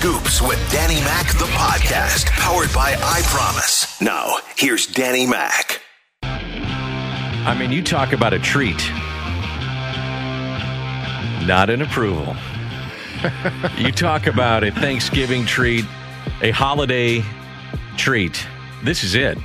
Scoops with Danny Mac, the podcast, powered by I Promise. Now, here's Danny Mac. I mean, you talk about a treat, not an approval. you talk about a Thanksgiving treat, a holiday treat. This is it.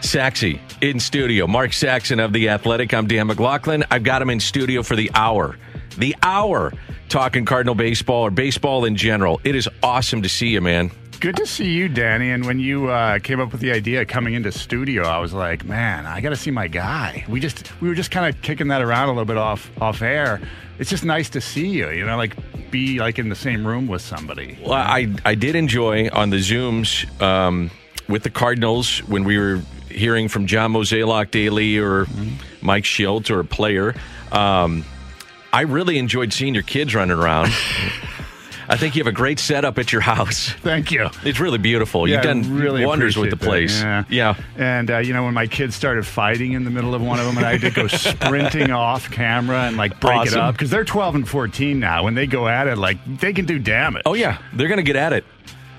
Saxy in studio. Mark Saxon of The Athletic. I'm Dan McLaughlin. I've got him in studio for the hour. The hour talking Cardinal baseball or baseball in general. It is awesome to see you, man. Good to see you, Danny. And when you uh, came up with the idea of coming into studio, I was like, man, I got to see my guy. We just we were just kind of kicking that around a little bit off off air. It's just nice to see you. You know, like be like in the same room with somebody. Well, I I did enjoy on the zooms um, with the Cardinals when we were hearing from John Mozeliak daily or mm-hmm. Mike Shildt or a player. Um, I really enjoyed seeing your kids running around. I think you have a great setup at your house. Thank you. It's really beautiful. Yeah, You've done really wonders with the place. Yeah. yeah. And, uh, you know, when my kids started fighting in the middle of one of them, and I had to go sprinting off camera and, like, break awesome. it up. Because they're 12 and 14 now. When they go at it, like, they can do damage. Oh, yeah. They're going to get at it.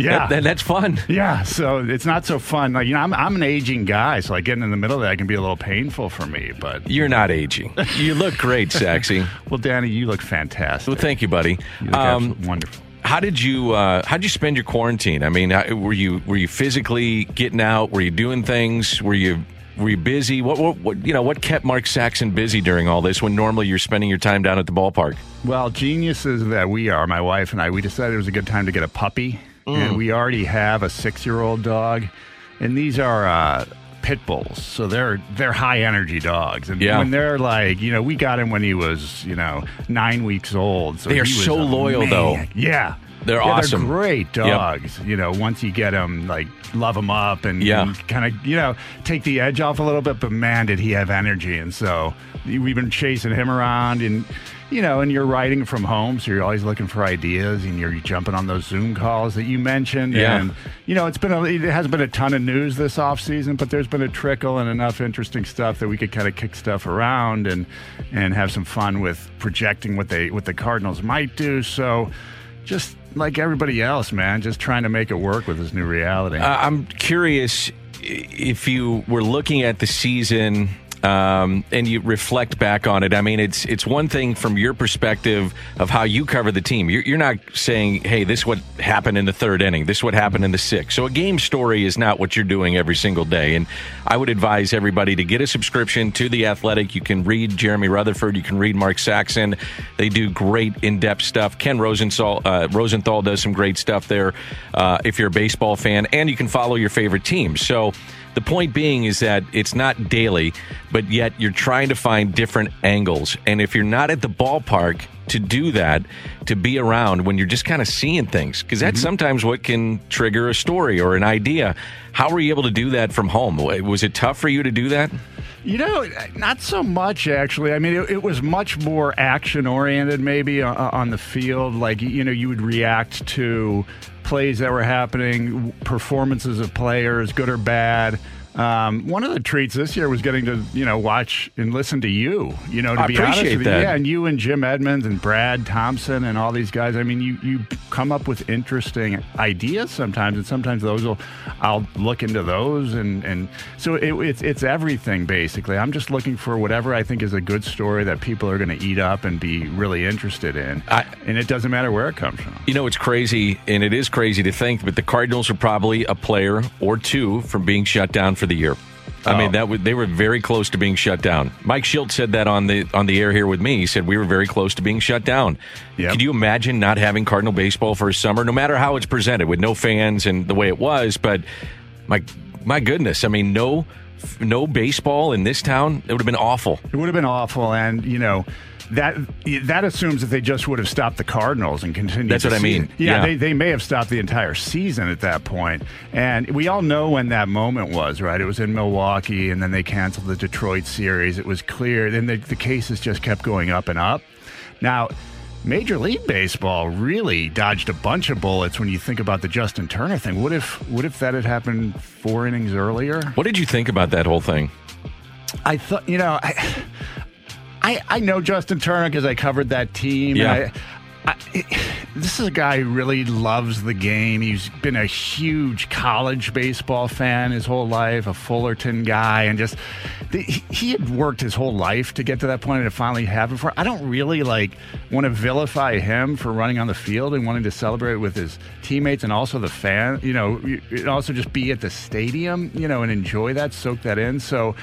Yeah, that, that's fun. Yeah, so it's not so fun. Like you know, I'm I'm an aging guy, so like getting in the middle of that can be a little painful for me. But you're not aging. You look great, sexy. well, Danny, you look fantastic. Well, thank you, buddy. You um, wonderful. How did you uh, how did you spend your quarantine? I mean, were you were you physically getting out? Were you doing things? Were you were you busy? What, what, what, you know? What kept Mark Saxon busy during all this? When normally you're spending your time down at the ballpark. Well, geniuses that we are, my wife and I, we decided it was a good time to get a puppy mm. and we already have a six-year-old dog, and these are uh, pit bulls, so they're they're high energy dogs. And yeah. when they're like, you know, we got him when he was, you know, nine weeks old. So they are so loyal, man. though. Yeah. They're yeah, awesome. They're great dogs. Yep. You know, once you get them, like love them up and, yeah. and kind of, you know, take the edge off a little bit. But man, did he have energy! And so we've been chasing him around and you know, and you're writing from home, so you're always looking for ideas, and you're jumping on those Zoom calls that you mentioned. Yeah. And you know, it's been a, it hasn't been a ton of news this off season, but there's been a trickle and enough interesting stuff that we could kind of kick stuff around and and have some fun with projecting what they what the Cardinals might do. So, just like everybody else, man, just trying to make it work with this new reality. Uh, I'm curious if you were looking at the season um, and you reflect back on it. I mean, it's it's one thing from your perspective of how you cover the team. You're, you're not saying, "Hey, this is what happened in the third inning. This is what happened in the sixth. So a game story is not what you're doing every single day. And I would advise everybody to get a subscription to the Athletic. You can read Jeremy Rutherford. You can read Mark Saxon. They do great in-depth stuff. Ken Rosenthal, uh, Rosenthal does some great stuff there. Uh, if you're a baseball fan, and you can follow your favorite team. So. The point being is that it's not daily, but yet you're trying to find different angles. And if you're not at the ballpark to do that, to be around when you're just kind of seeing things, because that's mm-hmm. sometimes what can trigger a story or an idea. How were you able to do that from home? Was it tough for you to do that? You know, not so much actually. I mean, it, it was much more action oriented, maybe uh, on the field. Like you know, you would react to plays that were happening, performances of players, good or bad. Um, one of the treats this year was getting to you know watch and listen to you. You know, to I be honest with that. you, yeah, and you and Jim Edmonds and Brad Thompson and all these guys. I mean, you you come up with interesting ideas sometimes, and sometimes those will I'll look into those, and and so it, it's it's everything basically. I'm just looking for whatever I think is a good story that people are going to eat up and be really interested in, I, and it doesn't matter where it comes from. You know, it's crazy, and it is crazy to think, but the Cardinals are probably a player or two from being shut down for the year. I Oh. mean, that would, they were very close to being shut down. Mike Shildt said that on the on the air here with me. He said we were very close to being shut down. Yep. Could you imagine not having Cardinal baseball for a summer, no matter how it's presented, with no fans and the way it was? But my my goodness, I mean, no no baseball in this town. It would have been awful. It would have been awful, and you know that that assumes that they just would have stopped the Cardinals and continued. That's what I mean. Yeah, Yeah. They, they may have stopped the entire season at that point. And we all know when that moment was, right? It was in Milwaukee, and then they canceled the Detroit series. It was clear. Then the, the cases just kept going up and up. Now. Major League Baseball really dodged a bunch of bullets when you think about the Justin Turner thing. What if what if that had happened four innings earlier? What did you think about that whole thing? I thought, you know, I, I, I know Justin Turner because I covered that team. Yeah. I, I, this is a guy who really loves the game. He's been a huge college baseball fan his whole life, a Fullerton guy, and just the, he, had worked his whole life to get to that point and to finally have it for. I don't really like want to vilify him for running on the field and wanting to celebrate with his teammates and also the fan. You know, and also just be at the stadium, you know, and enjoy that, soak that in. So.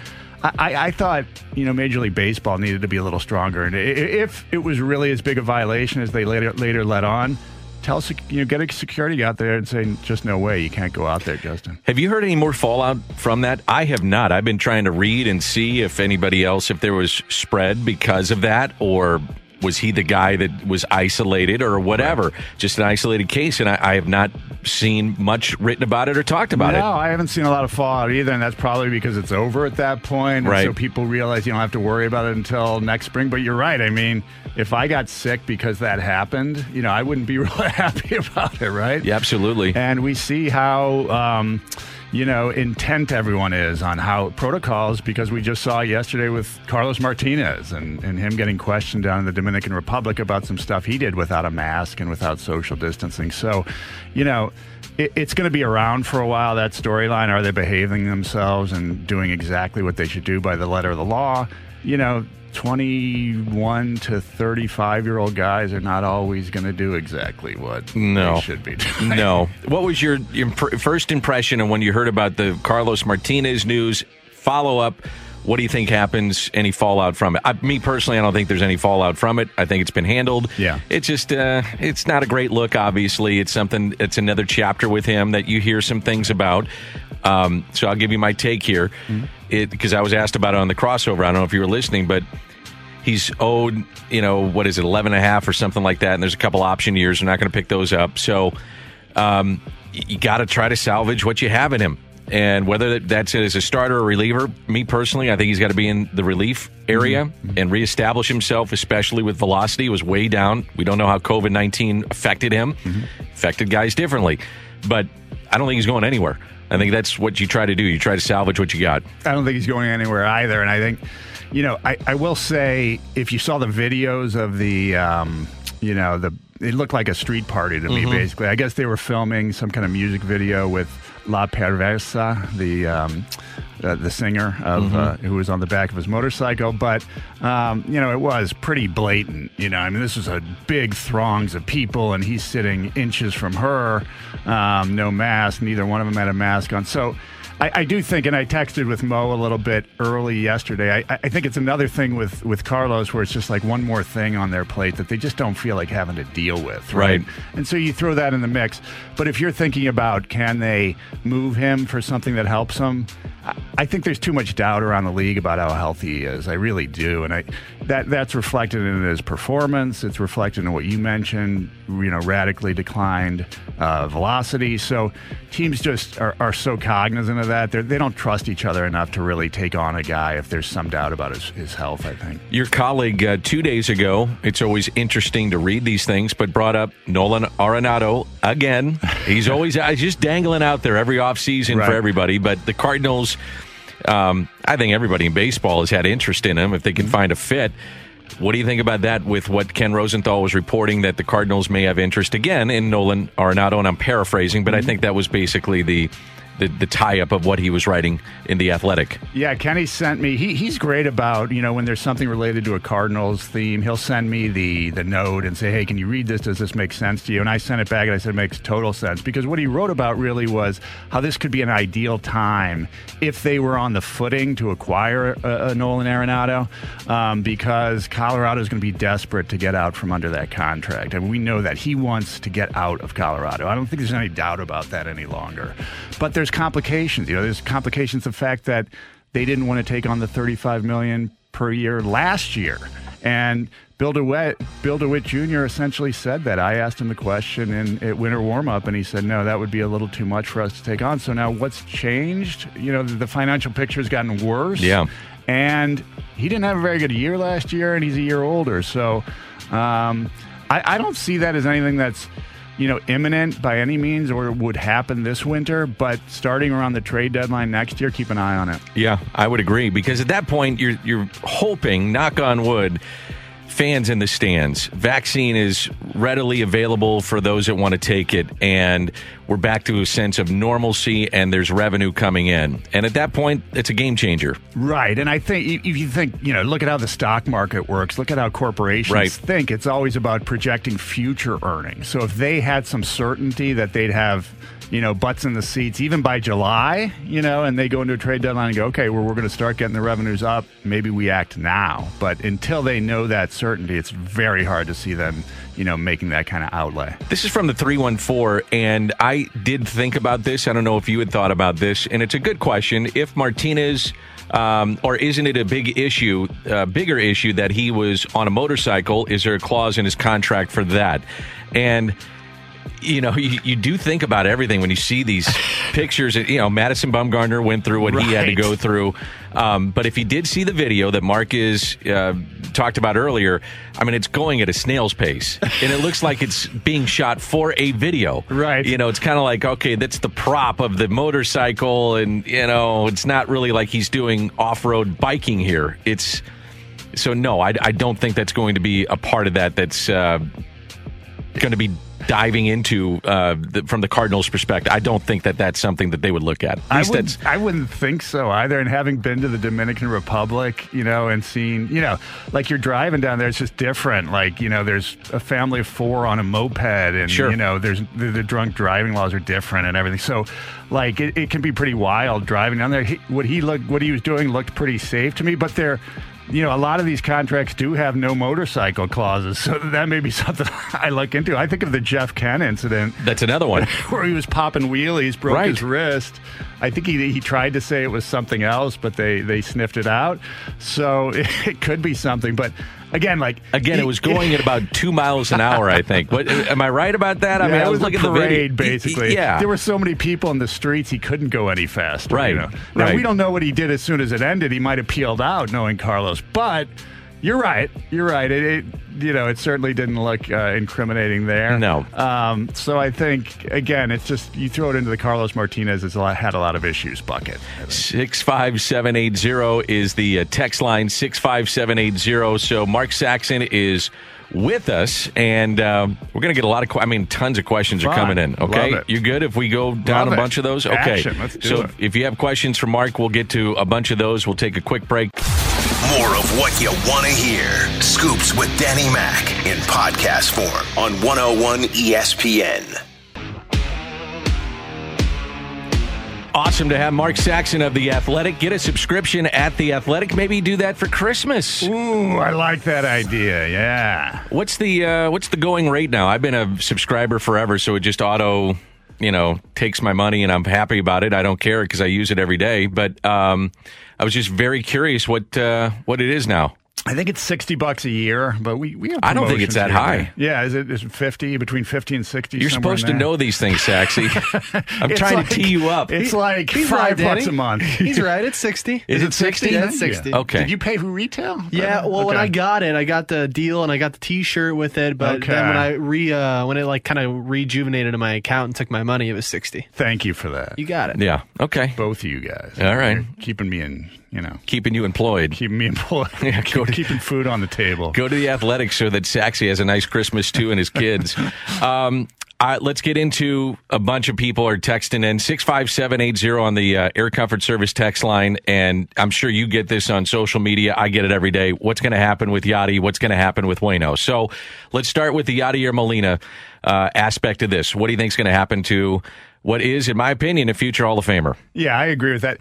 I, I, thought you know Major League Baseball needed to be a little stronger, and if it was really as big a violation as they later later let on, tell you know get a security out there and say just no way you can't go out there, Justin. Have you heard any more fallout from that? I have not. I've been trying to read and see if anybody else if there was spread because of that or was he the guy that was isolated or whatever? Right. Just an isolated case, and I, I, have not seen much written about it or talked about no, it. No, I haven't seen a lot of fallout either, and that's probably because it's over at that point. Right. So people realize you don't have to worry about it until next spring. But you're right. I mean, if I got sick because that happened, you know, I wouldn't be really happy about it, right? Yeah, absolutely. And we see how. Um, you know, intent everyone is on how protocols, because we just saw yesterday with Carlos Martinez and, and him getting questioned down in the Dominican Republic about some stuff he did without a mask and without social distancing. So, you know, it, it's going to be around for a while, that storyline. Are they behaving themselves and doing exactly what they should do by the letter of the law? You know, 21 to 35 year old guys are not always going to do exactly what no. they should be doing. No. What was your, your first impression and when you heard about the Carlos Martinez news? Follow up. What do you think happens? Any fallout from it? I, me personally, I don't think there's any fallout from it. I think it's been handled. Yeah, it's just uh, it's not a great look. Obviously, it's something. It's another chapter with him that you hear some things about. Um, so I'll give you my take here, because mm-hmm. I was asked about it on the crossover. I don't know if you were listening, but he's owed, you know, what is it, 11 and a half or something like that. And there's a couple option years. We're not going to pick those up. So um, you got to try to salvage what you have in him. And whether that's as a starter or reliever, me personally, I think he's got to be in the relief area mm-hmm. and reestablish himself, especially with velocity. It was way down. We don't know how COVID 19 affected him, mm-hmm. affected guys differently. But I don't think he's going anywhere. I think that's what you try to do. You try to salvage what you got. I don't think he's going anywhere either. And I think you know, I, I will say if you saw the videos of the, um, you know, the it looked like a street party to mm-hmm. me. Basically, I guess they were filming some kind of music video with La Perversa, the um, uh, the singer of mm-hmm. uh, who was on the back of his motorcycle. But um, you know, it was pretty blatant. You know, I mean, this was a big throngs of people, and he's sitting inches from her, um, no mask. Neither one of them had a mask on. So I, I, do think, and I texted with Mo a little bit early yesterday. I, I, think it's another thing with, with Carlos where it's just like one more thing on their plate that they just don't feel like having to deal with, right? right? And so you throw that in the mix. But if you're thinking about can they move him for something that helps him, I think there's too much doubt around the league about how healthy he is. I really do, and I that that's reflected in his performance. It's reflected in what you mentioned. You know, radically declined uh, velocity. So teams just are, are so cognizant of that. They're, they do not trust each other enough to really take on a guy if there's some doubt about his, his health. I think your colleague uh, two days ago. It's always interesting to read these things, but brought up Nolan Arenado again. He's always just dangling out there every offseason right. for everybody. But the Cardinals um, I think everybody in baseball has had interest in him if they can mm-hmm. find a fit. What do you think about that with what Ken Rosenthal was reporting that the Cardinals may have interest again in Nolan Arenado? And I'm paraphrasing, but mm-hmm. I think that was basically the the, the tie up of what he was writing in the Athletic. Yeah, Kenny sent me. He, he's great about you know when there's something related to a Cardinals theme, he'll send me the the note and say, hey, can you read this? Does this make sense to you? And I sent it back and I said it makes total sense because what he wrote about really was how this could be an ideal time if they were on the footing to acquire a, a Nolan Arenado um, because Colorado is going to be desperate to get out from under that contract, and we know that he wants to get out of Colorado. I don't think there's any doubt about that any longer. But there's there's complications. You know, there's complications. The fact that they didn't want to take on the 35 million per year last year, and Bill DeWitt, Bill DeWitt Jr. essentially said that. I asked him the question in at winter warm up, and he said, "No, that would be a little too much for us to take on." So now, what's changed? You know, the financial picture has gotten worse. Yeah, and he didn't have a very good year last year, and he's a year older. So, um, I, I don't see that as anything that's you know, imminent by any means or would happen this winter, but starting around the trade deadline next year, keep an eye on it. Yeah, I would agree because at that point you're you're hoping, knock on wood, fans in the stands. Vaccine is readily available for those that want to take it, and we're back to a sense of normalcy, and there's revenue coming in. And at that point, it's a game changer. Right. And I think if you think, you know, look at how the stock market works, look at how corporations Right. think. It's always about projecting future earnings. So if they had some certainty that they'd have, you know, butts in the seats even by July, you know, and they go into a trade deadline and go, okay, well, we're going to start getting the revenues up. Maybe we act now. But until they know that certainty, it's very hard to see them, you know, making that kind of outlay. This is from the 314, and I did think about this. I don't know if you had thought about this, and it's a good question. If Martinez, um, or isn't it a big issue, a bigger issue that he was on a motorcycle? Is there a clause in his contract for that? And you know, you, you do think about everything when you see these pictures. You know, Madison Bumgarner went through what he had to go through. Um, but if you did see the video that Mark is uh, talked about earlier, I mean, it's going at a snail's pace, and it looks like it's being shot for a video. Right. You know, it's kind of like okay, that's the prop of the motorcycle, and you know, it's not really like he's doing off-road biking here. It's so no, I, I don't think that's going to be a part of that. That's uh, going to be diving into uh, the, from the Cardinals' perspective. I don't think that that's something that they would look at. At I, would, I wouldn't think so either. And having been to the Dominican Republic, you know, and seen, you know, like you're driving down there, it's just different. Like, you know, there's a family of four on a moped, and, Sure. you know, there's the, the drunk driving laws are different and everything. So, like, it, it can be pretty wild driving down there. He, what he looked, what he was doing looked pretty safe to me, but there, you know, a lot of these contracts do have no motorcycle clauses, so that may be something I look into. I think of the Jeff Kent incident that's another one. where he was popping wheelies, broke Right. his wrist. I think he, he tried to say it was something else, but they, they sniffed it out. So it, could be something. But again, like Again, he- it was going at about two miles an hour. I think. But am I right about that? I Yeah, mean, I it was looking at the video. parade, basically. Yeah. there were so many people in the streets, he couldn't go any faster. Right, You know? Now right. we don't know what he did as soon as it ended. He might have peeled out, knowing Carlos. But you're right. You're right. It, it you know it certainly didn't look uh, incriminating there. No. Um, so I think again, it's just you throw it into the Carlos Martinez has a lot, had a lot of issues bucket. 65780 is the uh, text line 65780 so mark saxon is with us and um, we're going to get a lot of que- i mean tons of questions are coming in okay it. you good if we go down Love a it. bunch of those okay so it. if you have questions for mark we'll get to a bunch of those we'll take a quick break More of what you want to hear. Scoops with Danny Mac in podcast form on 101 ESPN. awesome to have mark saxon of the athletic get a subscription at the athletic maybe do that for christmas Ooh, I like that idea. Yeah. What's the uh, what's the going rate now? I've been a subscriber forever, so it just auto, you know, takes my money, and I'm happy about it. I don't care because I use it every day. But um, I was just very curious what uh, what it is now. I think it's sixty bucks a year, but we we have. I don't think it's that here. high. Yeah, is it is it fifty between fifty and sixty? You're supposed to know these things, Saxy. I'm trying like- to tee you up. It's like He's five right, bucks Danny. a month. He's right. It's sixty. Is it 60? Yeah, it's Yeah. sixty. Okay. Did you pay for retail? Yeah, well, when I got it, I got the deal and I got the T-shirt with it. But Okay. then when I re, uh, when it like kind of rejuvenated in my account and took my money, it was sixty. Thank you for that. You got it. yeah. Okay. Both of you guys. All right. You're keeping me in. You know, Keeping you employed. keeping me employed. Yeah, to- keeping food on the table. Go to the athletics so that Saxy has a nice Christmas too and his kids. um, all right, let's get into a bunch of people are texting in 65780 on the uh, Air Comfort Service text line. And I'm sure you get this on social media. I get it every day. What's going to happen with Yadi? What's going to happen with Wayno? So let's start with the Yadi or Molina uh, aspect of this. What do you think is going to happen to what is, in my opinion, a future Hall of Famer? Yeah, I agree with that.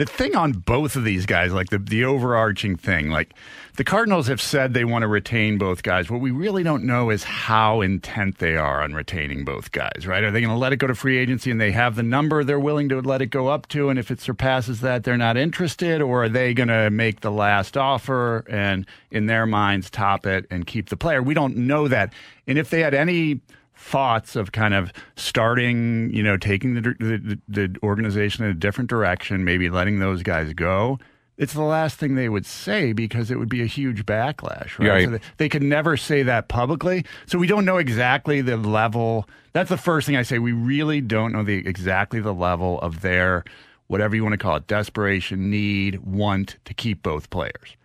The thing on both of these guys, like the, the overarching thing, like the Cardinals have said they want to retain both guys. What we really don't know is how intent they are on retaining both guys, right? Are they going to let it go to free agency and they have the number they're willing to let it go up to? And if it surpasses that, they're not interested? Or are they going to make the last offer and, in their minds, top it and keep the player? We don't know that. And if they had any thoughts of kind of starting, you know, taking the, the the organization in a different direction, maybe letting those guys go. It's the last thing they would say because it would be a huge backlash, right? Right. So they, they could never say that publicly. So we don't know exactly the level. That's the first thing I say. We really don't know the exactly the level of their whatever you want to call it, desperation, need, want to keep both players.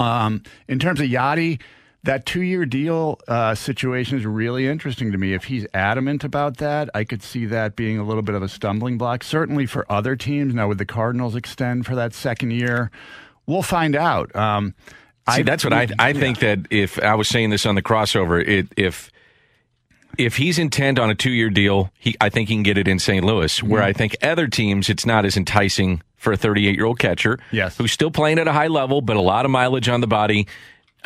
Um, in terms of Yadi, that two year deal uh, situation is really interesting to me. If he's adamant about that, I could see that being a little bit of a stumbling block. Certainly for other teams. Now, would the Cardinals extend for that second year? We'll find out. Um, See, that's what I I think that if I was saying this on the crossover, it, if if he's intent on a two year deal, he I think he can get it in St. Louis. Where Mm-hmm. I think other teams, it's not as enticing for a 38 year old catcher, Yes. who's still playing at a high level, but a lot of mileage on the body.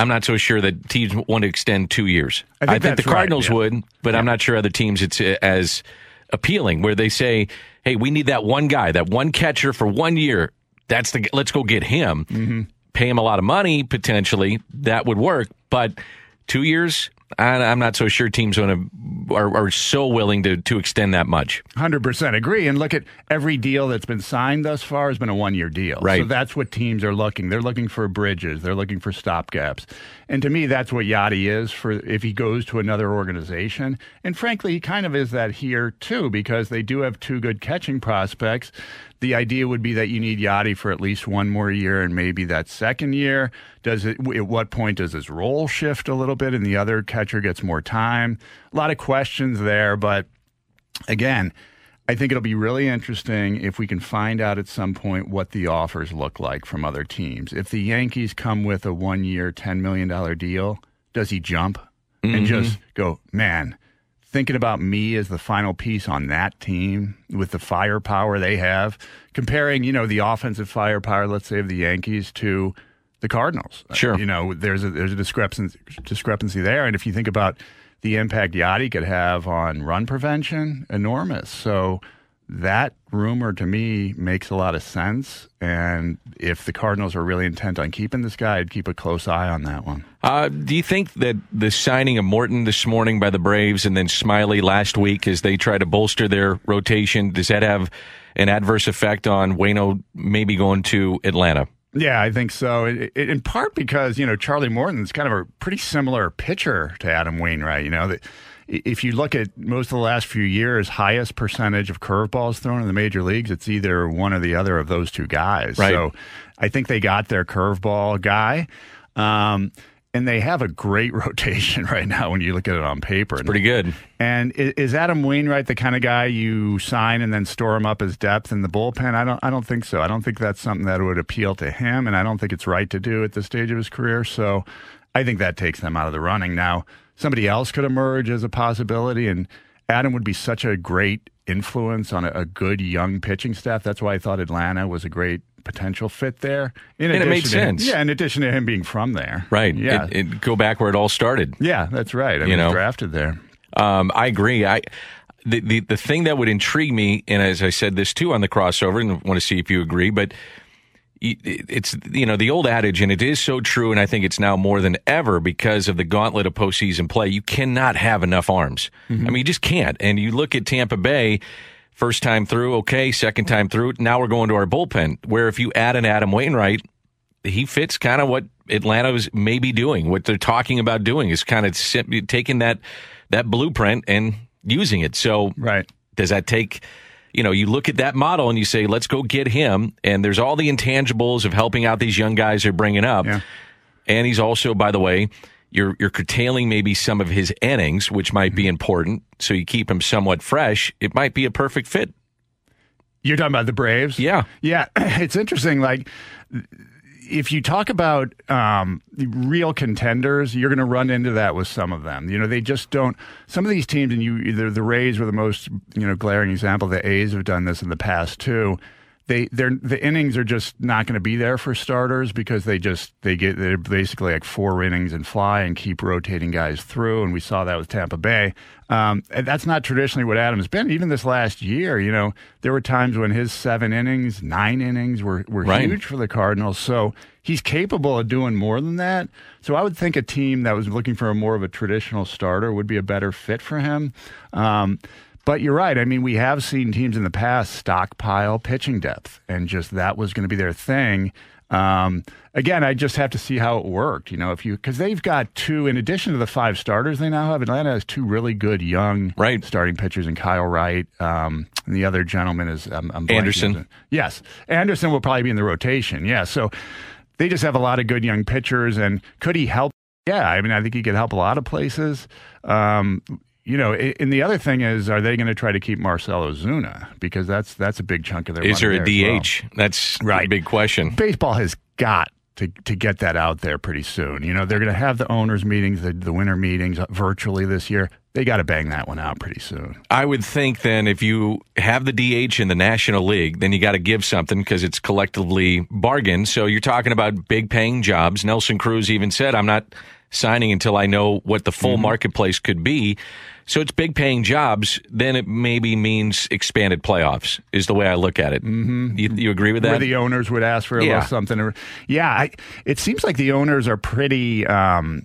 I'm not so sure that teams want to extend two years. I think the that's right, Cardinals yeah. would, but I'm not sure other teams it's uh, as appealing. Where they say, "Hey, we need that one guy, that one catcher for one year. That's the let's go get him." Mm-hmm. Pay him a lot of money potentially. That would work, but two years. I'm not so sure teams want to are, are so willing to to extend that much. Hundred percent agree. And look at every deal that's been signed thus far has been a one-year deal. Right. So that's what teams are looking. They're looking for bridges. They're looking for stopgaps. And to me, that's what Yadi is for if he goes to another organization. And frankly, he kind of is that here too because they do have two good catching prospects. The idea would be that you need Yadi for at least one more year, and maybe that second year. Does it? At what point does his role shift a little bit, and the other catcher gets more time? A lot of questions there, but again, I think it'll be really interesting if we can find out at some point what the offers look like from other teams. If the Yankees come with a one year, $10 million deal, does he jump and mm-hmm. just go, man, thinking about me as the final piece on that team with the firepower they have, comparing, you know, the offensive firepower, let's say, of the Yankees to the Cardinals. Sure. You know, there's a there's a discrepancy discrepancy there. And if you think about the impact Yadi could have on run prevention, enormous. So that rumor to me makes a lot of sense. And if the Cardinals are really intent on keeping this guy, I'd keep a close eye on that one. Uh, do you think that the signing of Morton this morning by the Braves and then Smyly last week as they try to bolster their rotation, does that have an adverse effect on Wayno maybe going to Atlanta? Yeah, I think so. It, it, in part because you know Charlie Morton's kind of a pretty similar pitcher to Adam Wainwright. You know that if you look at most of the last few years, highest percentage of curveballs thrown in the major leagues, it's either one or the other of those two guys. Right. So I think they got their curveball guy. Um, and they have a great rotation right now when you look at it on paper. It's pretty good. And is Adam Wainwright the kind of guy you sign and then store him up as depth in the bullpen? I don't. I don't think so. I don't think that's something that would appeal to him, and I don't think it's right to do at this stage of his career. So, I think that takes them out of the running. Now, somebody else could emerge as a possibility, and Adam would be such a great influence on a, a good young pitching staff. That's why I thought Atlanta was a great potential fit there. In And it made to him- sense. yeah, in addition to him being from there. Right. Yeah. It, it, go back where it all started. yeah, that's right. I You mean, know. drafted there. Um, I agree. I the, the the thing that would intrigue me, and as I said this too on the crossover, and I want to see if you agree, but it's you know the old adage, and it is so true, and I think it's now more than ever because of the gauntlet of postseason play. You cannot have enough arms. Mm-hmm. I mean, you just can't. And you look at Tampa Bay. First time through, okay. Second time through, now we're going to our bullpen. Where if you add an Adam Wainwright, he fits kind of what Atlanta was maybe doing. What they're talking about doing is kind of taking that that blueprint and using it. So, Right. does that take? You know, you look at that model and you say, "Let's go get him." And there's all the intangibles of helping out these young guys they're bringing up. Yeah. And he's also, by the way, you're you're curtailing maybe some of his innings, which might Mm-hmm. be important. So you keep him somewhat fresh. It might be a perfect fit. You're talking about the Braves? Yeah. Yeah. It's interesting. Like, if you talk about um, real contenders, you're going to run into that with some of them. You know, they just don't. Some of these teams, and you either the Rays were the most you know glaring example. The A's have done this in the past too. They they're the innings are just not going to be there for starters because they just they get they're basically like four innings and fly and keep rotating guys through. And we saw that with Tampa Bay. Um, and that's not traditionally what Adams been. Even this last year, you know, there were times when his seven innings, nine innings were were Right. huge for the Cardinals. So he's capable of doing more than that. So I would think a team that was looking for a more of a traditional starter would be a better fit for him. Um, but you're right. I mean, we have seen teams in the past stockpile pitching depth, and just that was going to be their thing. Um, again, I just have to see how it worked. You know, if you because they've got two in addition to the five starters they now have. Atlanta has two really good young Right. starting pitchers, and Kyle Wright. Um, and the other gentleman is um, Ian Anderson. Yes, Anderson will probably be in the rotation. Yeah, so they just have a lot of good young pitchers. And could he help? Yeah, I mean, I think he could help a lot of places. Um, you know, and the other thing is, are they going to try to keep Marcell Ozuna because that's that's a big chunk of their Is there a there as well. DH? That's Right. big question. baseball has got to, to get that out there pretty soon. You know, they're going to have the owners' meetings, the, the winter meetings uh, virtually this year. They got to bang that one out pretty soon. I would think then if you have the DH in the National League, then you got to give something because it's collectively bargained. So you're talking about big paying jobs. Nelson Cruz even said, I'm not signing until I know what the Mm-hmm. full marketplace could be. So it's big paying jobs. Then it maybe means expanded playoffs, is the way I look at it. Mm-hmm. You, you agree with Where that? the owners would ask for a Yeah. little something. Yeah, I, it seems like the owners are pretty um,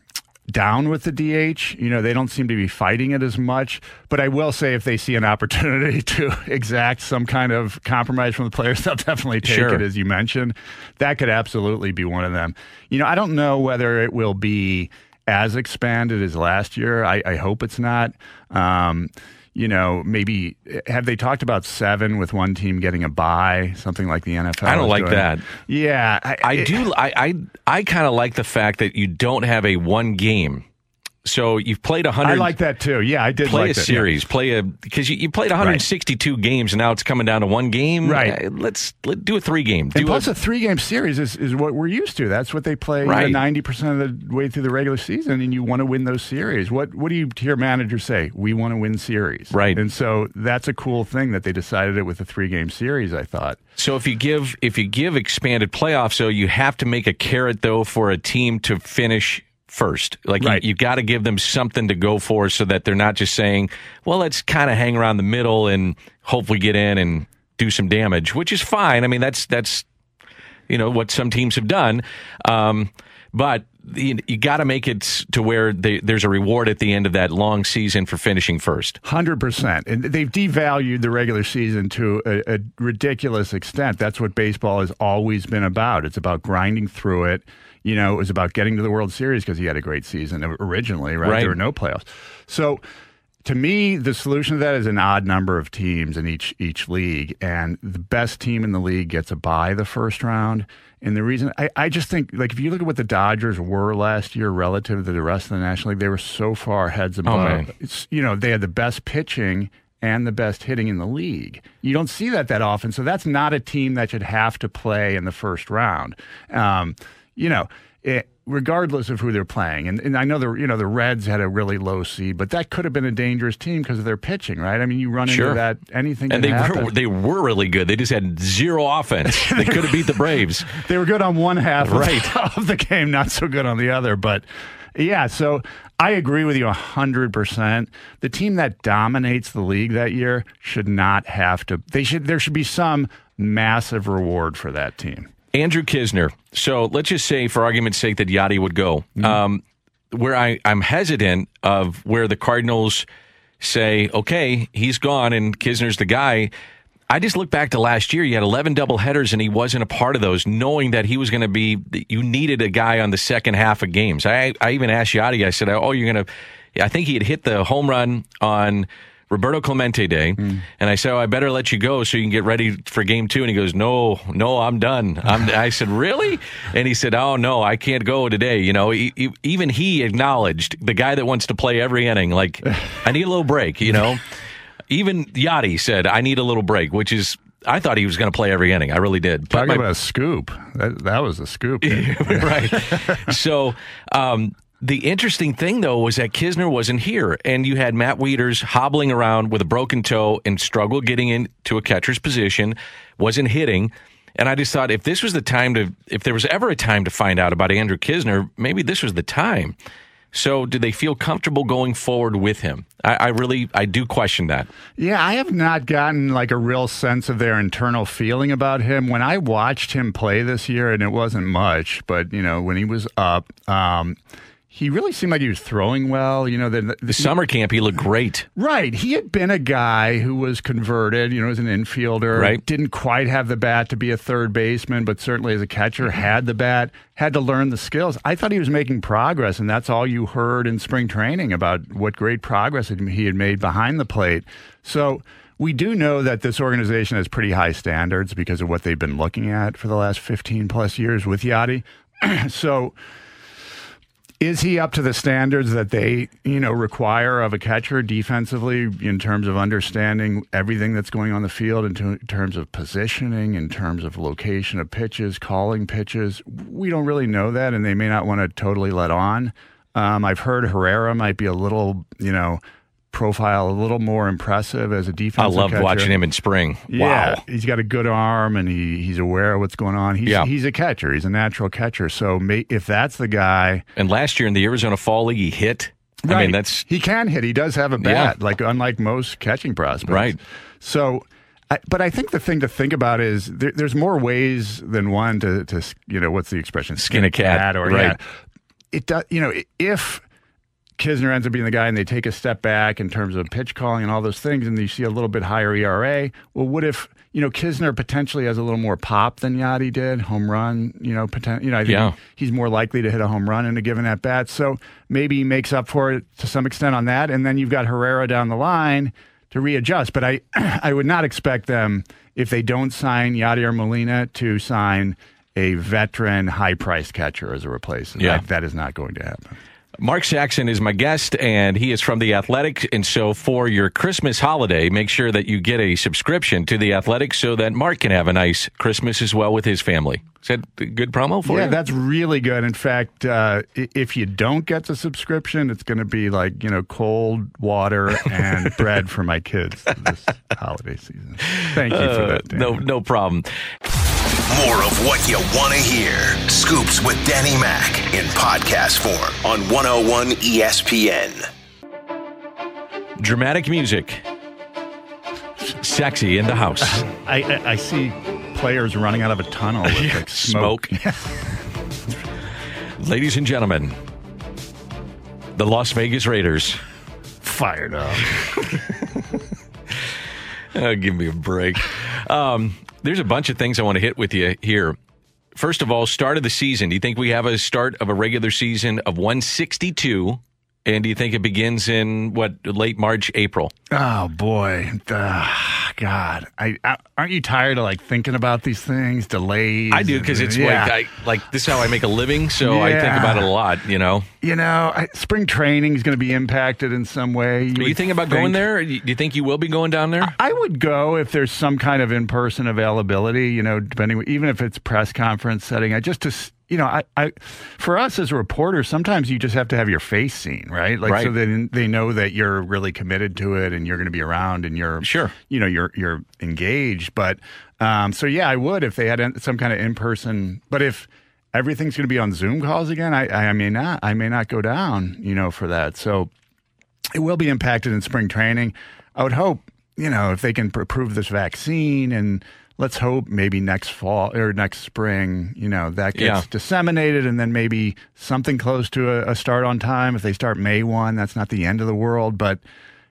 down with the DH. You know, they don't seem to be fighting it as much. But I will say, if they see an opportunity to exact some kind of compromise from the players, they'll definitely take Sure. it, as you mentioned. That could absolutely be one of them. You know, I don't know whether it will be as expanded as last year. I, I hope it's not. Um, you know, maybe have they talked about seven with one team getting a bye, something like the NFL? I don't like doing? that. Yeah, I it- do. I I, I kind of like the fact that you don't have a one game. So you've played 100. I like that too. Yeah, I did play like a that. series, play a because you, you played 162 games and now it's coming down to one game. Right. Uh, let's let do a three game. Do And plus, a, a three-game series is, is what we're used to. That's what they play Right. ninety percent of the way through the regular season, and you want to win those series. What What do you hear managers say? We want to win series, Right. And so that's a cool thing that they decided it with a three-game series. I thought. so if you give if you give expanded playoffs, so you have to make a carrot though for a team to finish first. Like Right. you, you got to give them something to go for, so that they're not just saying, "Well, let's kind of hang around the middle and hopefully get in and do some damage," which is fine. I mean, that's that's you know what some teams have done, um, but you, you got to make it to where they, there's a reward at the end of that long season for finishing first. Hundred percent, and they've devalued the regular season to a, a ridiculous extent. That's what baseball has always been about. It's about grinding through it. You know, it was about getting to the World Series because he had a great season originally, right? Right. There were no playoffs, so to me, the solution to that is an odd number of teams in each each league, and the best team in the league gets a bye the first round. And the reason I, I just think, like, if you look at what the Dodgers were last year relative to the rest of the National League, they were so far heads above. man. it's you know they had the best pitching and the best hitting in the league. You don't see that that often, so that's not a team that should have to play in the first round. Um, you know, it, regardless of who they're playing, and, and I know the you know the Reds had a really low seed, but that could have been a dangerous team because of their pitching, right? I mean, you run Sure. into that anything And they happen. were they were really good. They just had zero offense. they could have beat the Braves. they were good on one half of- Right. of the game, not so good on the other. But yeah, so I agree with you 100%. The team that dominates the league that year should not have to, they should, there should be some massive reward for that team. Andrew Knizner. So let's just say, for argument's sake, that Yadi would go. Um, where I, I'm hesitant of where the Cardinals say, okay, he's gone and Knizner's the guy. I just look back to last year. You had 11 double headers and he wasn't a part of those, knowing that he was going to be, you needed a guy on the second half of games. I, I even asked Yadi, I said, oh, you're going to, I think he had hit the home run on Roberto Clemente Day. And I said, oh, I better let you go so you can get ready for game two. And he goes, no, no, I'm done. I'm, I said, really? And he said, oh, no, I can't go today. You know, e- e- even he acknowledged the guy that wants to play every inning, like, I need a little break, you know? even Yadi said, I need a little break, which is, I thought he was going to play every inning. I really did. Talking my- about a scoop. That, that was a scoop. right. So, um, the interesting thing though was that Knizner wasn't here, and you had Matt Wieters hobbling around with a broken toe and struggle getting into a catcher's position, wasn't hitting. And I just thought if this was the time to, if there was ever a time to find out about Andrew Knizner, maybe this was the time. So, do they feel comfortable going forward with him? I, I really, I do question that. Yeah, I have not gotten like a real sense of their internal feeling about him. When I watched him play this year, and it wasn't much, but you know, when he was up, um, he really seemed like he was throwing well. You know, the, The summer camp, he looked great. Right. He had been a guy who was converted, you know, as an infielder. Right. Didn't quite have the bat to be a third baseman, but certainly as a catcher mm-hmm. had the bat, had to learn the skills. I thought he was making progress, and that's all you heard in spring training about what great progress he had made behind the plate. So we do know that this organization has pretty high standards because of what they've been looking at for the last 15 plus years with Yadi. so is he up to the standards that they, you know, require of a catcher defensively in terms of understanding everything that's going on the field, in, in terms of positioning, in terms of location of pitches, calling pitches? We don't really know that, and they may not want to totally let on. Um, I've heard Herrera might be a little, you know, profile a little more impressive as a defensive. I loved catcher. watching him in spring. Yeah, Wow. he's got a good arm and he, he's aware of what's going on. He's, Yeah. he's a catcher. He's a natural catcher. So may, if that's the guy, And last year in the Arizona Fall League, he hit. I mean, that's he can hit. He does have a bat, like unlike most catching prospects. Right. So, I, but I think the thing to think about is there, there's more ways than one to, to you know what's the expression Skin a cat, or right. yeah, it does. You know, if Knizner ends up being the guy and they take a step back in terms of pitch calling and all those things, and you see a little bit higher ERA. Well, what if you know Knizner potentially has a little more pop than Yadi did, home run? You know, poten- you know, I think Yeah. he's more likely to hit a home run in a given at bat. So maybe he makes up for it to some extent on that, and then you've got Herrera down the line to readjust. But I, I would not expect them if they don't sign Yadi or Molina to sign a veteran, high-priced catcher as a replacement. Yeah. That- that is not going to happen. Mark Saxon is my guest, and he is from The Athletic. And so, for your Christmas holiday, make sure that you get a subscription to The Athletic so that Mark can have a nice Christmas as well with his family. Is that a good promo for Yeah, you? Yeah, that's really good. In fact, uh, if you don't get the subscription, it's going to be like you know cold water and bread for my kids this holiday season. Thank you for that. Dan. Uh, no, no problem. More of what you want to hear. Scoops with Danny Mac in podcast form on 101 ESPN. Dramatic music, sexy in the house. I, I, I see players running out of a tunnel with like smoke. Smoke. Ladies and gentlemen, the Las Vegas Raiders. Fired up. Oh, give me a break. Um, there's a bunch of things I want to hit with you here. First of all, start of the season. Do you think we have a start of a regular season of 162? And do you think it begins in what late March, April? Oh boy, God! I, I aren't you tired of like thinking about these things? Delays. I do because it's yeah. like I like this is how I make a living, so I think about it a lot. You know, you know, I, spring training is going to be impacted in some way. are you thinking about going there? Do you think you will be going down there? I would go if there's some kind of in-person availability, you know, depending even if it's press conference setting. I just to you know, I, I for us as reporters, sometimes you just have to have your face seen, right? Like so Right. that they know that you're really committed to it and you're going to be around and you're Sure. you know, you're you're engaged. But um, so yeah, I would if they had some kind of in-person. But if everything's going to be on Zoom calls again, I, I may not. I may not go down, you know, for that. So it will be impacted in spring training. I would hope, you know, if they can pr- approve this vaccine and let's hope maybe next fall or next spring, you know, that gets Yeah. disseminated and then maybe something close to a, a start on time. If they start May 1, that's not the end of the world. But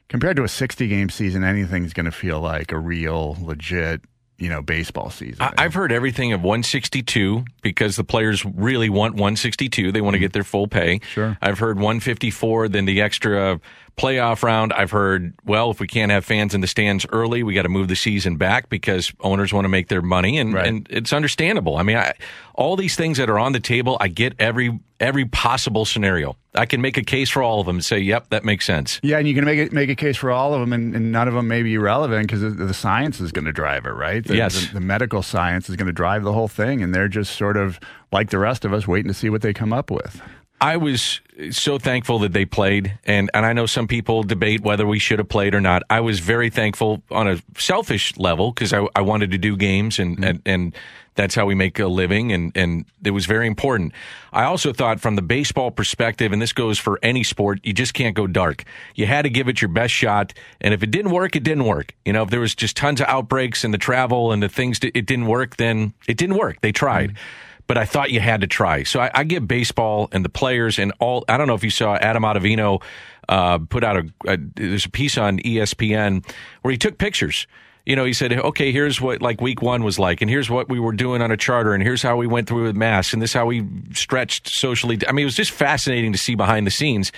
compared to a 60 game season, anything's going to feel like a real, legit, you know, baseball season. I, I've heard everything of 162 because the players really want 162. They want to mm-hmm. get their full pay. Sure. I've heard 154, then the extra playoff round. I've heard, well, if we can't have fans in the stands early, we got to move the season back because owners want to make their money, and, Right. and it's understandable. I mean, I, all these things that are on the table, I get every every possible scenario. I can make a case for all of them and say, yep, that makes sense. Yeah, and you can make it make a case for all of them, and, and none of them may be relevant because the, the science is going to drive it, right? The, Yes. the, the medical science is going to drive the whole thing, and they're just sort of like the rest of us, waiting to see what they come up with. I was so thankful that they played, and, and I know some people debate whether we should have played or not. I was very thankful on a selfish level because I, I wanted to do games, and, and, and that's how we make a living, and, and it was very important. I also thought from the baseball perspective, and this goes for any sport, you just can't go dark. You had to give it your best shot, and if it didn't work, it didn't work. You know, if there was just tons of outbreaks and the travel and the things, it didn't work, then it didn't work. They tried mm-hmm. But I thought you had to try. So I, I give baseball and the players and all. I don't know if you saw Adam Ottavino uh, put out a, a there's a piece on ESPN where he took pictures. You know, he said, "Okay, here's what like week one was like, and here's what we were doing on a charter, and here's how we went through with masks, and this is how we stretched socially." I mean, it was just fascinating to see behind the scenes.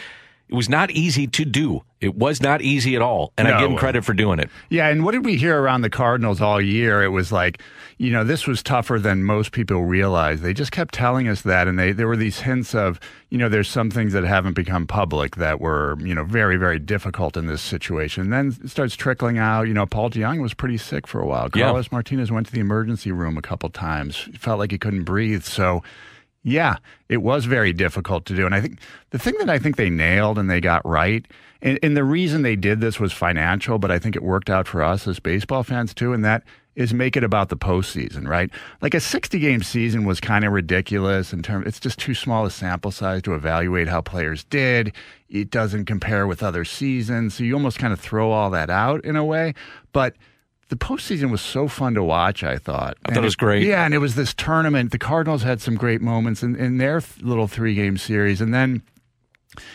It was not easy to do. It was not easy at all. And I give him credit for doing it. Yeah, and what did we hear around the Cardinals all year? It was like, you know, this was tougher than most people realize. They just kept telling us that, and they there were these hints of, you know, there's some things that haven't become public that were, you know, very very difficult in this situation. And then it starts trickling out. You know, Paul DeJong was pretty sick for a while. Yeah. Carlos Martinez went to the emergency room a couple times. Felt like he couldn't breathe. So. Yeah, it was very difficult to do. And I think the thing that I think they nailed and they got right, and, and the reason they did this was financial, but I think it worked out for us as baseball fans too, and that is make it about the postseason, right? Like a 60 game season was kind of ridiculous in terms, it's just too small a sample size to evaluate how players did. It doesn't compare with other seasons. So you almost kind of throw all that out in a way. But the postseason was so fun to watch. I thought. I thought And it was great. Yeah, and it was this tournament. The Cardinals had some great moments in, in their th- little three game series, and then.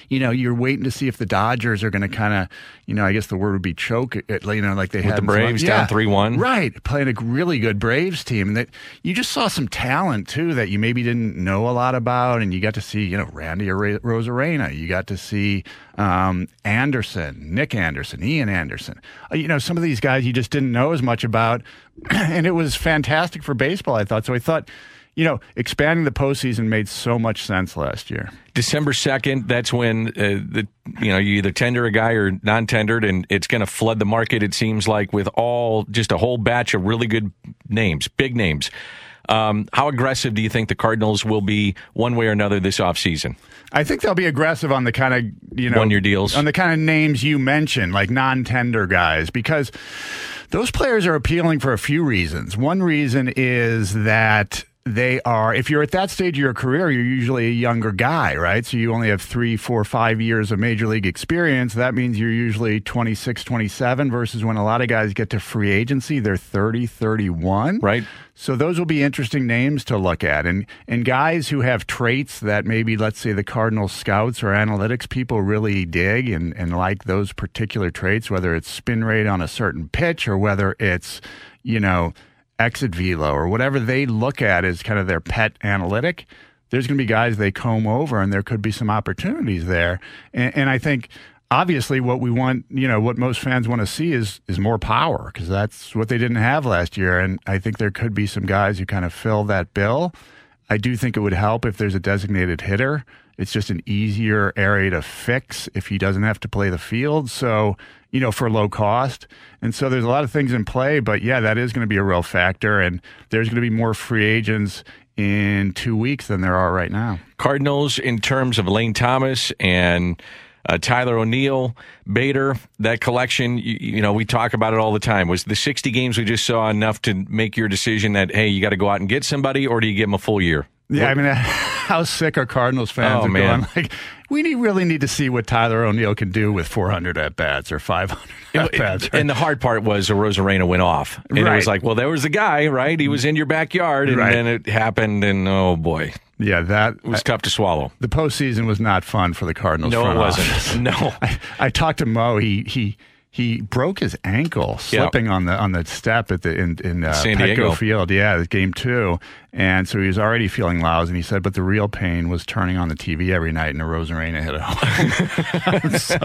You know, you're waiting to see if the Dodgers are going to kind of, you know, I guess the word would be choke it, you know, like they had the Braves down 3-1. Right, playing a really good Braves team, and that you just saw some talent too that you maybe didn't know a lot about, and you got to see, you know, Randy Arozarena, you got to see um, Anderson, Nick Anderson, Ian Anderson, Uh, you know, some of these guys you just didn't know as much about, and it was fantastic for baseball. I thought so. I thought. You know, expanding the postseason made so much sense last year. December 2nd, that's when uh, the you know, you either tender a guy or non-tendered and it's going to flood the market it seems like with all just a whole batch of really good names, big names. Um, how aggressive do you think the Cardinals will be one way or another this offseason? I think they'll be aggressive on the kind of you know One-year deals. on the kind of names you mentioned, like non-tender guys, because those players are appealing for a few reasons. One reason is that they are if you're at that stage of your career you're usually a younger guy right? So you only have three four five years of major league experience. That means you're usually 26 27 versus when a lot of guys get to free agency they're 30 31 Right. so those will be interesting names to look at, and and guys who have traits that maybe let's say the cardinal scouts or analytics people really dig and and like those particular traits, whether it's spin rate on a certain pitch or whether it's you know exit velo or whatever they look at as kind of their pet analytic. There's going to be guys they comb over, and there could be some opportunities there, and, and I think obviously what we want you know what most fans want to see is is more power because that's what they didn't have last year. And i think there could be some guys who kind of fill that bill. I do think it would help if there's a designated hitter. It's just an easier area to fix if he doesn't have to play the field. So you know for low cost and so there's a lot of things in play but yeah that is going to be a real factor and there's going to be more free agents in two weeks than there are right now Cardinals in terms of Lane Thomas and uh, Tyler O'Neill, Bader, that collection, you, you know, we talk about it all the time. Was the 60 games we just saw enough to make your decision that, hey, you got to go out and get somebody, or do you give them a full year? Yeah, I mean, how sick are Cardinals fans Oh, man. going? Like, we need, really need to see what Tyler O'Neill can do with 400 at bats or 500 at bats. And the hard part was Arozarena went off. And it was like, well, there was a guy, right? He was in your backyard, and Right. then it happened, and oh boy, yeah, that was tough to swallow. the postseason was not fun for the Cardinals. No, it wasn't. No. I, I talked to Mo. He he he broke his ankle slipping on the on the step at the in, in uh, San Petco Diego. Field. Yeah, game two, and so he was already feeling lousy. And he said, but the real pain was turning on the TV every night and Arozarena hit home. so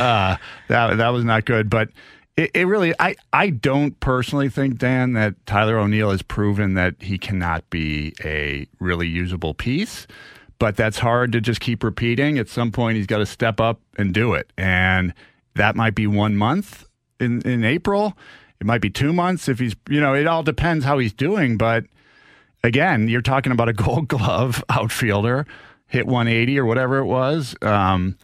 uh, that that was not good, but. It, it really, I, I don't personally think, Dan, that Tyler O'Neill has proven that he cannot be a really usable piece but that's hard to just keep repeating. At some point, he's got to step up and do it. And that might be one month in, in April. It might be two months if he's, you know, it all depends how he's doing. But again, you're talking about a gold glove outfielder, hit 180 or whatever it was. Um,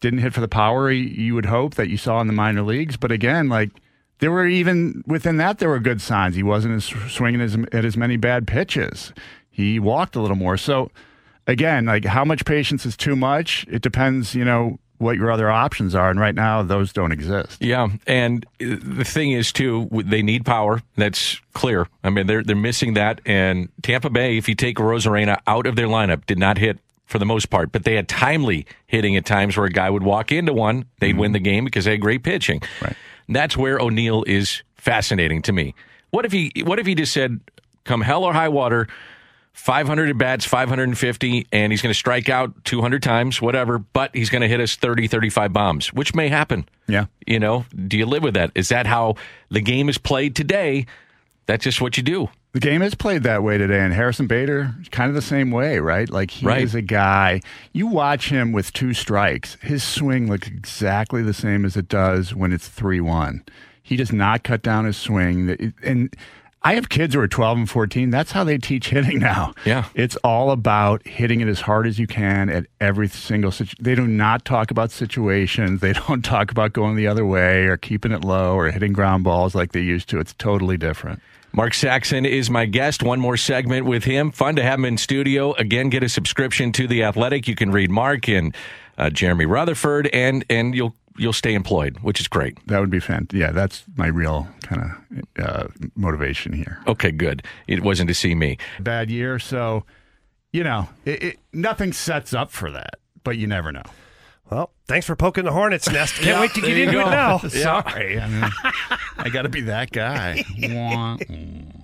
didn't hit for the power you- would hope that you saw in the minor leagues. But again, like, there were even within that, there were good signs. He wasn't as swinging as, at as many bad pitches. He walked a little more. So, again, like how much patience is too much? It depends, you know, what your other options are. And right now, those don't exist. Yeah, and the thing is too, they need power. That's clear. I mean, they're they're missing that. And Tampa Bay, if you take Arozarena out of their lineup, did not hit for the most part, but they had timely hitting at times where a guy would walk into one, they'd mm-hmm. win the game because they had great pitching. Right. That's where O'Neill is fascinating to me. What if he What if he just said, "Come hell or high water." 500 at bats, 550, and he's going to strike out 200 times, whatever, but he's going to hit us 30, 35 bombs, which may happen. Yeah. You know, do you live with that? Is that how the game is played today? That's just what you do. The game is played that way today, and Harrison Bader, kind of the same way, right? Like he Right. is a guy. You watch him with two strikes, his swing looks exactly the same as it does when it's three-one. He does not cut down his swing, and I have kids who are 12 and 14. That's how they teach hitting now. Yeah. It's all about hitting it as hard as you can at every single situation. They do not talk about situations. They don't talk about going the other way or keeping it low or hitting ground balls like they used to. It's totally different. Mark Saxon is my guest. One more segment with him. Fun to have him in studio. Again, get a subscription to the Athletic. You can read Mark and uh, Jeremy Rutherford, and and you'll you'll stay employed, which is great. That would be fantastic. Yeah, that's my real kind of uh, motivation here. Okay, good. It wasn't to see me. Bad year, so you know, it, it, nothing sets up for that, but you never know. Well, thanks for poking the hornet's nest. Can't wait to get into it now. Sorry, I, mean, I got to be that guy.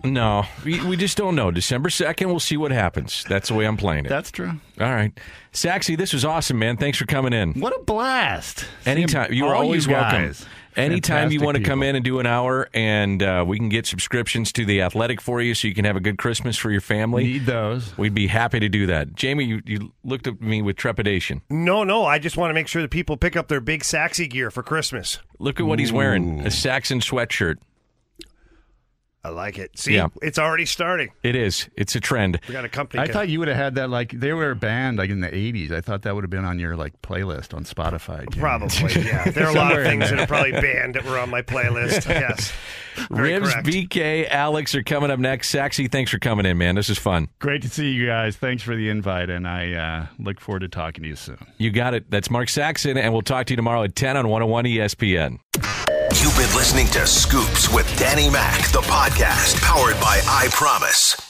Wah. No, we, we just don't know. December second, we'll see what happens. That's the way I'm playing it. that's true. All right, Saxy, this was awesome, man. Thanks for coming in. What a blast! Anytime you are always you welcome. guys, Anytime you want to come in and do an hour, and uh, we can get subscriptions to the Athletic for you, so you can have a good Christmas for your family. need those. We'd be happy to do that. Jamie, you, you looked at me with trepidation. No, no, I just want to make sure that people pick up their big Saxy gear for Christmas. Look at what he's wearing a Saxon sweatshirt. I like it. See, Yeah. it's already starting. It is. It's a trend. We got a company. I ca- thought you would have had that like they were a band like in the '80s. I thought that would have been on your like playlist on Spotify. Jimmy. Probably, yeah. There are a lot of things that are probably banned that were on my playlist. Yes. Very Ribs, correct. BK, Alex are coming up next. Saxy, thanks for coming in, man. This is fun. Great to see you guys. Thanks for the invite, and I uh, look forward to talking to you soon. You got it. That's Mark Saxon, and we'll talk to you tomorrow at 10 on 101 ESPN. Been listening to Scoops with Danny Mac, the podcast powered by I Promise.